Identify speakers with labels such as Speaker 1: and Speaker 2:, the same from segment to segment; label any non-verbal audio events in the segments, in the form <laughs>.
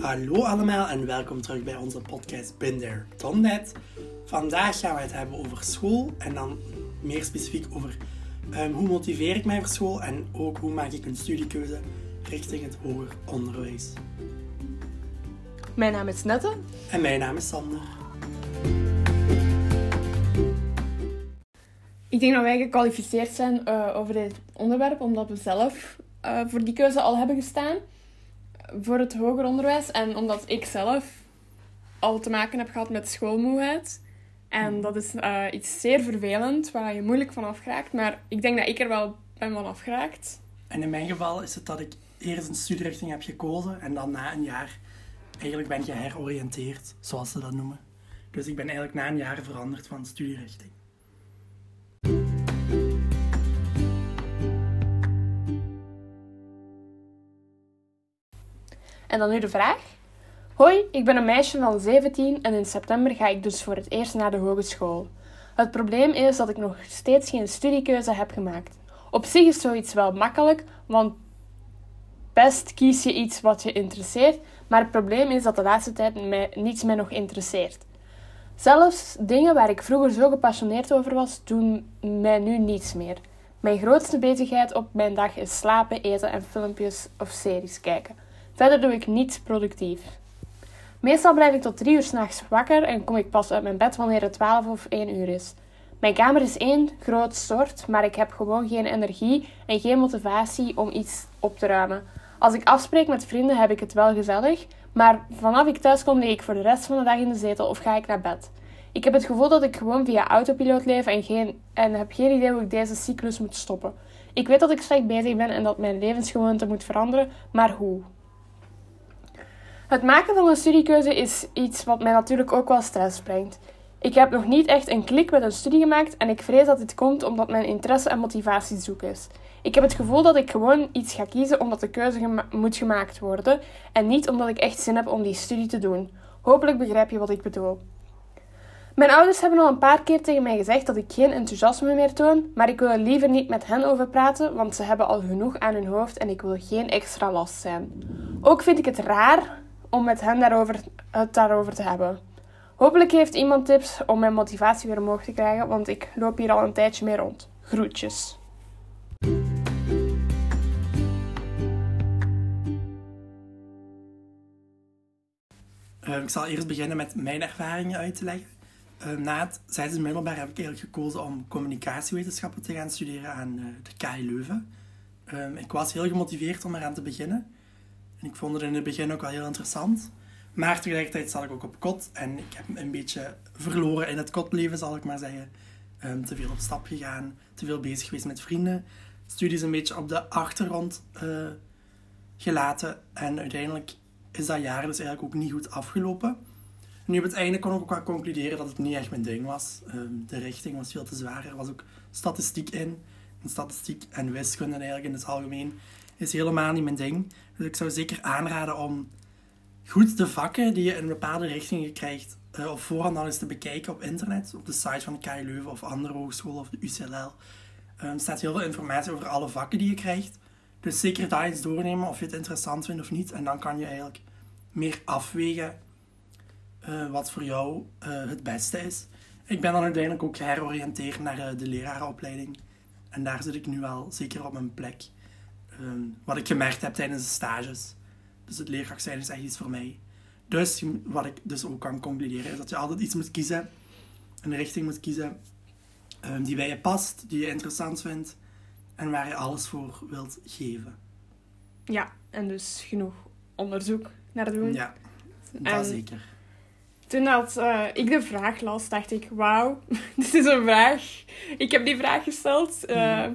Speaker 1: Hallo allemaal en welkom terug bij onze podcast Been There, Done That. Vandaag gaan we het hebben over school en dan meer specifiek over um, hoe motiveer ik mij voor school en ook hoe maak ik een studiekeuze richting het hoger onderwijs.
Speaker 2: Mijn naam is Nette.
Speaker 1: En mijn naam is Sander.
Speaker 2: Ik denk dat wij gekwalificeerd zijn uh, over dit onderwerp, omdat we zelf uh, voor die keuze al hebben gestaan voor het hoger onderwijs. En omdat ik zelf al te maken heb gehad met schoolmoeheid. En mhm. dat is uh, iets zeer vervelend, waar je moeilijk van afgeraakt. Maar ik denk dat ik er wel ben van afgeraakt.
Speaker 1: En in mijn geval is het dat ik eerst een studierichting heb gekozen en dan na een jaar eigenlijk ben geheroriënteerd, zoals ze dat noemen. Dus ik ben eigenlijk na een jaar veranderd van studierichting.
Speaker 2: En dan nu de vraag. Hoi, ik ben een meisje van 17 en in september ga ik dus voor het eerst naar de hogeschool. Het probleem is dat ik nog steeds geen studiekeuze heb gemaakt. Op zich is zoiets wel makkelijk, want best kies je iets wat je interesseert, maar het probleem is dat de laatste tijd mij, niets mij nog interesseert. Zelfs dingen waar ik vroeger zo gepassioneerd over was, doen mij nu niets meer. Mijn grootste bezigheid op mijn dag is slapen, eten en filmpjes of series kijken. Verder doe ik niets productief. Meestal blijf ik tot drie uur s'nachts wakker en kom ik pas uit mijn bed wanneer het 12 of 1 uur is. Mijn kamer is één groot stort, maar ik heb gewoon geen energie en geen motivatie om iets op te ruimen. Als ik afspreek met vrienden heb ik het wel gezellig, maar vanaf ik thuis kom lig ik voor de rest van de dag in de zetel of ga ik naar bed. Ik heb het gevoel dat ik gewoon via autopiloot leef en, geen, en heb geen idee hoe ik deze cyclus moet stoppen. Ik weet dat ik slecht bezig ben en dat mijn levensgewoonte moet veranderen, maar hoe? Het maken van een studiekeuze is iets wat mij natuurlijk ook wel stress brengt. Ik heb nog niet echt een klik met een studie gemaakt en ik vrees dat dit komt omdat mijn interesse en motivatie zoek is. Ik heb het gevoel dat ik gewoon iets ga kiezen omdat de keuze moet gemaakt worden en niet omdat ik echt zin heb om die studie te doen. Hopelijk begrijp je wat ik bedoel. Mijn ouders hebben al een paar keer tegen mij gezegd dat ik geen enthousiasme meer toon, maar ik wil er liever niet met hen over praten, want ze hebben al genoeg aan hun hoofd en ik wil geen extra last zijn. Ook vind ik het raar om met hen daarover, het daarover te hebben. Hopelijk heeft iemand tips om mijn motivatie weer omhoog te krijgen, want ik loop hier al een tijdje mee rond. Groetjes.
Speaker 1: Uh, ik zal eerst beginnen met mijn ervaringen uit te leggen. Uh, na het zesde middelbaar heb ik eigenlijk gekozen om communicatiewetenschappen te gaan studeren aan uh, de KI Leuven. Ehm, ik was heel gemotiveerd om eraan te beginnen. En ik vond het in het begin ook wel heel interessant. Maar tegelijkertijd zat ik ook op kot en ik heb een beetje verloren in het kotleven, zal ik maar zeggen. Um, te veel op stap gegaan, te veel bezig geweest met vrienden. Studies een beetje op de achtergrond uh, gelaten. En uiteindelijk is dat jaar dus eigenlijk ook niet goed afgelopen. Nu op het einde kon ik ook wel concluderen dat het niet echt mijn ding was. Um, de richting was veel te zwaar. Er was ook statistiek in. En statistiek en wiskunde eigenlijk in het algemeen is helemaal niet mijn ding. Dus ik zou zeker aanraden om goed de vakken die je in bepaalde richtingen krijgt, uh, op voorhand al eens te bekijken op internet, op de site van de KU Leuven of andere hogescholen of de UCLL. Um, ehm, er staat heel veel informatie over alle vakken die je krijgt. Dus zeker daar eens doornemen of je het interessant vindt of niet. En dan kan je eigenlijk meer afwegen uh, wat voor jou uh, het beste is. Ik ben dan uiteindelijk ook geheroriënteerd naar de lerarenopleiding. En daar zit ik nu wel zeker op mijn plek. Ehm, wat ik gemerkt heb tijdens de stages. Dus het leerkracht zijn is echt iets voor mij. Dus wat ik dus ook kan concluderen is dat je altijd iets moet kiezen, een richting moet kiezen um, die bij je past, die je interessant vindt en waar je alles voor wilt geven.
Speaker 2: Ja, en dus genoeg onderzoek naar doen.
Speaker 1: Ja, dat zeker.
Speaker 2: Toen dat, uh, ik de vraag las, dacht ik, wauw, <laughs> dit is een vraag. Ik heb die vraag gesteld. Uh,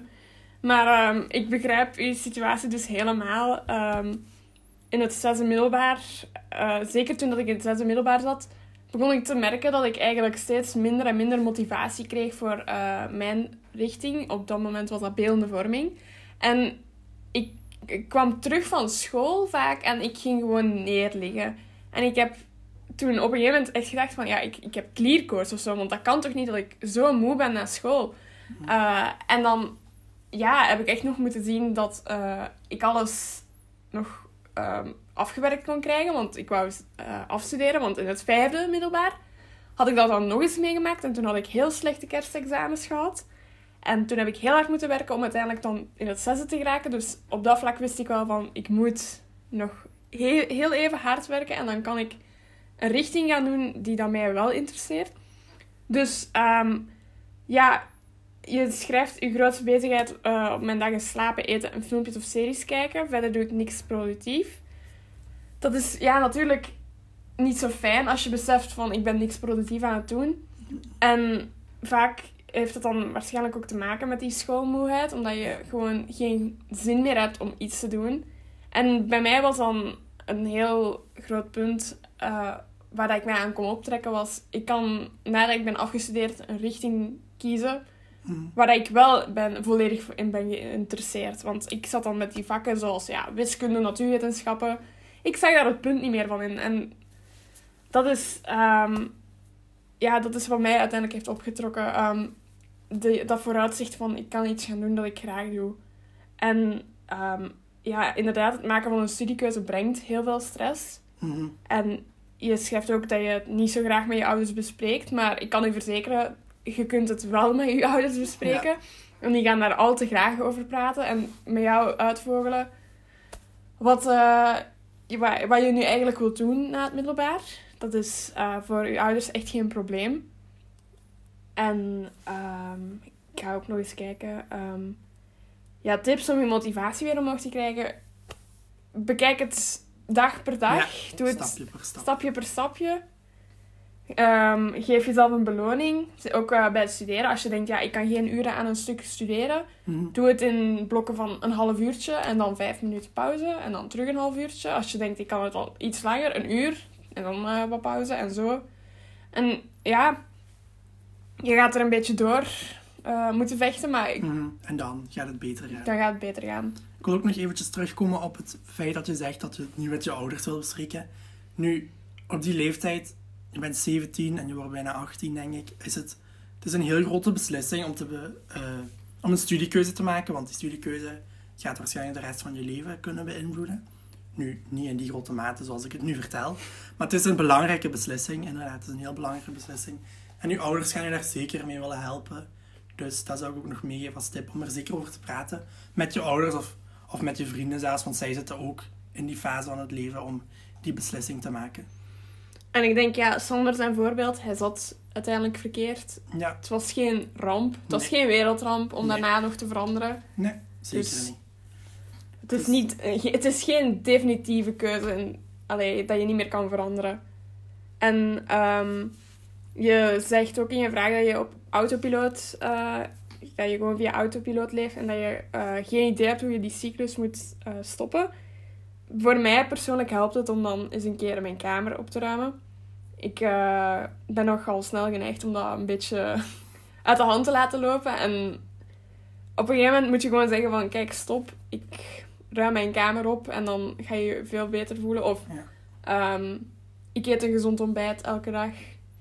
Speaker 2: maar um, ik begrijp uw situatie dus helemaal. Um, in het zesde middelbaar, uh, zeker toen dat ik in het zesde middelbaar zat, begon ik te merken dat ik eigenlijk steeds minder en minder motivatie kreeg voor uh, mijn richting. Op dat moment was dat beeldende vorming. En ik, ik kwam terug van school vaak en ik ging gewoon neerliggen. En ik heb toen op een gegeven moment echt gedacht van ja, ik, ik heb klierkoorts of zo. Want dat kan toch niet dat ik zo moe ben na school. Uh, en dan ja, heb ik echt nog moeten zien dat uh, ik alles nog ehm, afgewerkt kon krijgen. Want ik wou eh, afstuderen. Want in het vijfde middelbaar had ik dat dan nog eens meegemaakt. En toen had ik heel slechte kerstexamens gehad. En toen heb ik heel hard moeten werken om uiteindelijk dan in het zesde te geraken. Dus op dat vlak wist ik wel van, ik moet nog heel, heel even hard werken. En dan kan ik een richting gaan doen die dan mij wel interesseert. Dus ehm, ja, je schrijft je grootste bezigheid uh, op mijn dagen slapen, eten en filmpjes of series kijken. Verder doe ik niks productief. Dat is ja, natuurlijk niet zo fijn als je beseft van ik ben niks productief aan het doen. En vaak heeft het dan waarschijnlijk ook te maken met die schoolmoeheid, omdat je gewoon geen zin meer hebt om iets te doen. En bij mij was dan een heel groot punt uh, waar ik mij aan kon optrekken, was ik kan nadat ik ben afgestudeerd een richting kiezen mm. waar ik wel ben, volledig in ben geïnteresseerd. Want ik zat dan met die vakken zoals ja, wiskunde, natuurwetenschappen. Ik zag daar het punt niet meer van in. En dat is, um, ja, dat is wat mij uiteindelijk heeft opgetrokken. Um, de, dat vooruitzicht van ik kan iets gaan doen dat ik graag doe. En um, ja, inderdaad, het maken van een studiekeuze brengt heel veel stress. Mm En je schrijft ook dat je het niet zo graag met je ouders bespreekt. Maar ik kan u verzekeren, je kunt het wel met je ouders bespreken. En die gaan daar al te graag over praten en met jou uitvogelen wat, uh, wat, je nu eigenlijk wilt doen na het middelbaar. Dat is uh, voor je ouders echt geen probleem. En um, ik ga ook nog eens kijken. Um, ja, tips om je motivatie weer omhoog te krijgen. Bekijk het dag per dag.
Speaker 1: Ja, Doe het stapje per stap.
Speaker 2: stapje per stapje. Um, geef jezelf een beloning. Ook uh, bij het studeren. Als je denkt, ja, ik kan geen uren aan een stuk studeren.
Speaker 1: Mhm.
Speaker 2: Doe het in blokken van een half uurtje. En dan vijf minuten pauze. En dan terug een half uurtje. Als je denkt, ik kan het al iets langer. Een uur. En dan uh, wat pauze. En zo. En ja, je gaat er een beetje door uh, moeten vechten. Maar ik...
Speaker 1: Mhm. En dan gaat het beter gaan.
Speaker 2: Dan gaat het beter gaan.
Speaker 1: Ik wil ook nog eventjes terugkomen op het feit dat je zegt dat je het niet met je ouders wil bespreken. Nu, op die leeftijd, je bent 17 en je wordt bijna 18, denk ik, is het, het is een heel grote beslissing om, te uh, om een studiekeuze te maken, want die studiekeuze gaat waarschijnlijk de rest van je leven kunnen beïnvloeden. Nu, niet in die grote mate zoals ik het nu vertel, maar het is een belangrijke beslissing, inderdaad. Het is een heel belangrijke beslissing. En je ouders gaan je daar zeker mee willen helpen. Dus dat zou ik ook nog meegeven als tip om er zeker over te praten met je ouders of of met je vrienden zelfs, want zij zitten ook in die fase van het leven om die beslissing te maken.
Speaker 2: En ik denk, ja, Sander zijn voorbeeld, hij zat uiteindelijk verkeerd.
Speaker 1: Ja.
Speaker 2: Het was geen ramp, het was geen wereldramp om daarna nog te veranderen.
Speaker 1: Nee, zeker dus niet.
Speaker 2: Het is, niet, eh, het is geen definitieve keuze allee, dat je niet meer kan veranderen. En um, je zegt ook in je vraag dat je op autopiloot uh, dat je gewoon via autopiloot leeft en dat je uh, geen idee hebt hoe je die cyclus moet uh, stoppen. Voor mij persoonlijk helpt het om dan eens een keer mijn kamer op te ruimen. Ik uh, ben nogal snel geneigd om dat een beetje <laughs> uit de hand te laten lopen. En op een gegeven moment moet je gewoon zeggen van... Kijk, stop. Ik ruim mijn kamer op. En dan ga je je veel beter voelen. Of
Speaker 1: ja.
Speaker 2: um, ik eet een gezond ontbijt elke dag.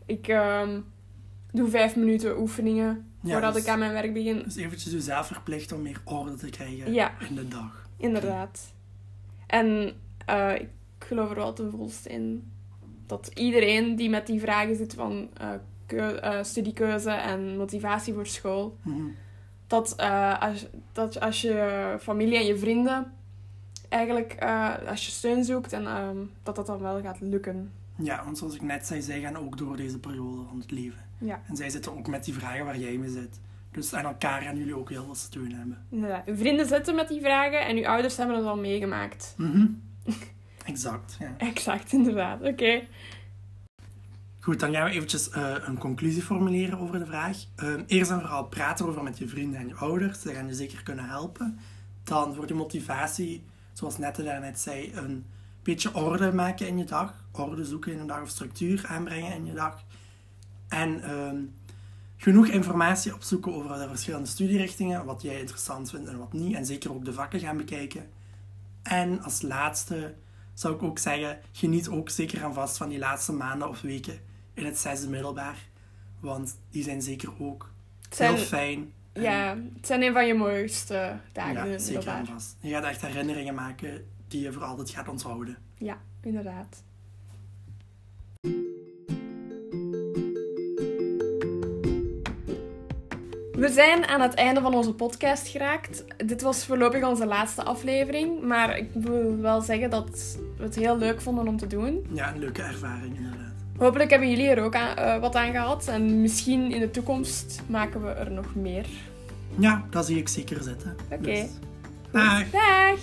Speaker 2: Ik um, doe vijf minuten oefeningen ja, voordat
Speaker 1: dus,
Speaker 2: ik aan mijn werk begin.
Speaker 1: Dus eventjes jezelf verplicht om meer orde te krijgen
Speaker 2: ja.
Speaker 1: in de dag.
Speaker 2: Inderdaad. En uh, ik geloof er wel ten volste in dat iedereen die met die vragen zit van uh, uh, studiekeuze en motivatie voor school,
Speaker 1: mm -hmm.
Speaker 2: dat, als, dat als je familie en je vrienden eigenlijk als je steun zoekt en um, dat dat dan wel gaat lukken.
Speaker 1: Ja, want zoals ik net zei, zij gaan ook door deze periode van het leven.
Speaker 2: Ja.
Speaker 1: En zij zitten ook met die vragen waar jij mee zit. Dus aan elkaar gaan jullie ook heel veel steun hebben.
Speaker 2: Ja, uw vrienden zitten met die vragen en uw ouders hebben het al meegemaakt.
Speaker 1: Mm -hmm. <laughs> exact, ja.
Speaker 2: Exact, inderdaad. Oké. Okay.
Speaker 1: Goed, dan gaan we eventjes uh, een conclusie formuleren over de vraag. Uh, eerst en vooral praten erover met je vrienden en je ouders. Ze gaan je zeker kunnen helpen. Dan voor de motivatie, zoals Nette daarnet zei, een beetje orde maken in je dag. Orde zoeken in je dag of structuur aanbrengen in je dag. En um, genoeg informatie opzoeken over de verschillende studierichtingen, wat jij interessant vindt en wat niet. En zeker ook de vakken gaan bekijken. En als laatste zou ik ook zeggen, geniet ook zeker en vast van die laatste maanden of weken in het zesde middelbaar. Want die zijn zeker ook zijn, heel fijn.
Speaker 2: Ja, het zijn een van je mooiste dagen
Speaker 1: ja,
Speaker 2: in het
Speaker 1: zeker
Speaker 2: middelbaar.
Speaker 1: en vast. Je gaat echt herinneringen maken die je voor altijd gaat onthouden.
Speaker 2: Ja, inderdaad. We zijn aan het einde van onze podcast geraakt. Dit was voorlopig onze laatste aflevering. Maar ik wil wel zeggen dat we het heel leuk vonden om te doen.
Speaker 1: Ja, een leuke ervaring inderdaad.
Speaker 2: Hopelijk hebben jullie er ook aan, eh, wat aan gehad. En misschien in de toekomst maken we er nog meer.
Speaker 1: Ja, dat zie ik zeker zitten.
Speaker 2: Oké.
Speaker 1: Dus, dag!
Speaker 2: Dag!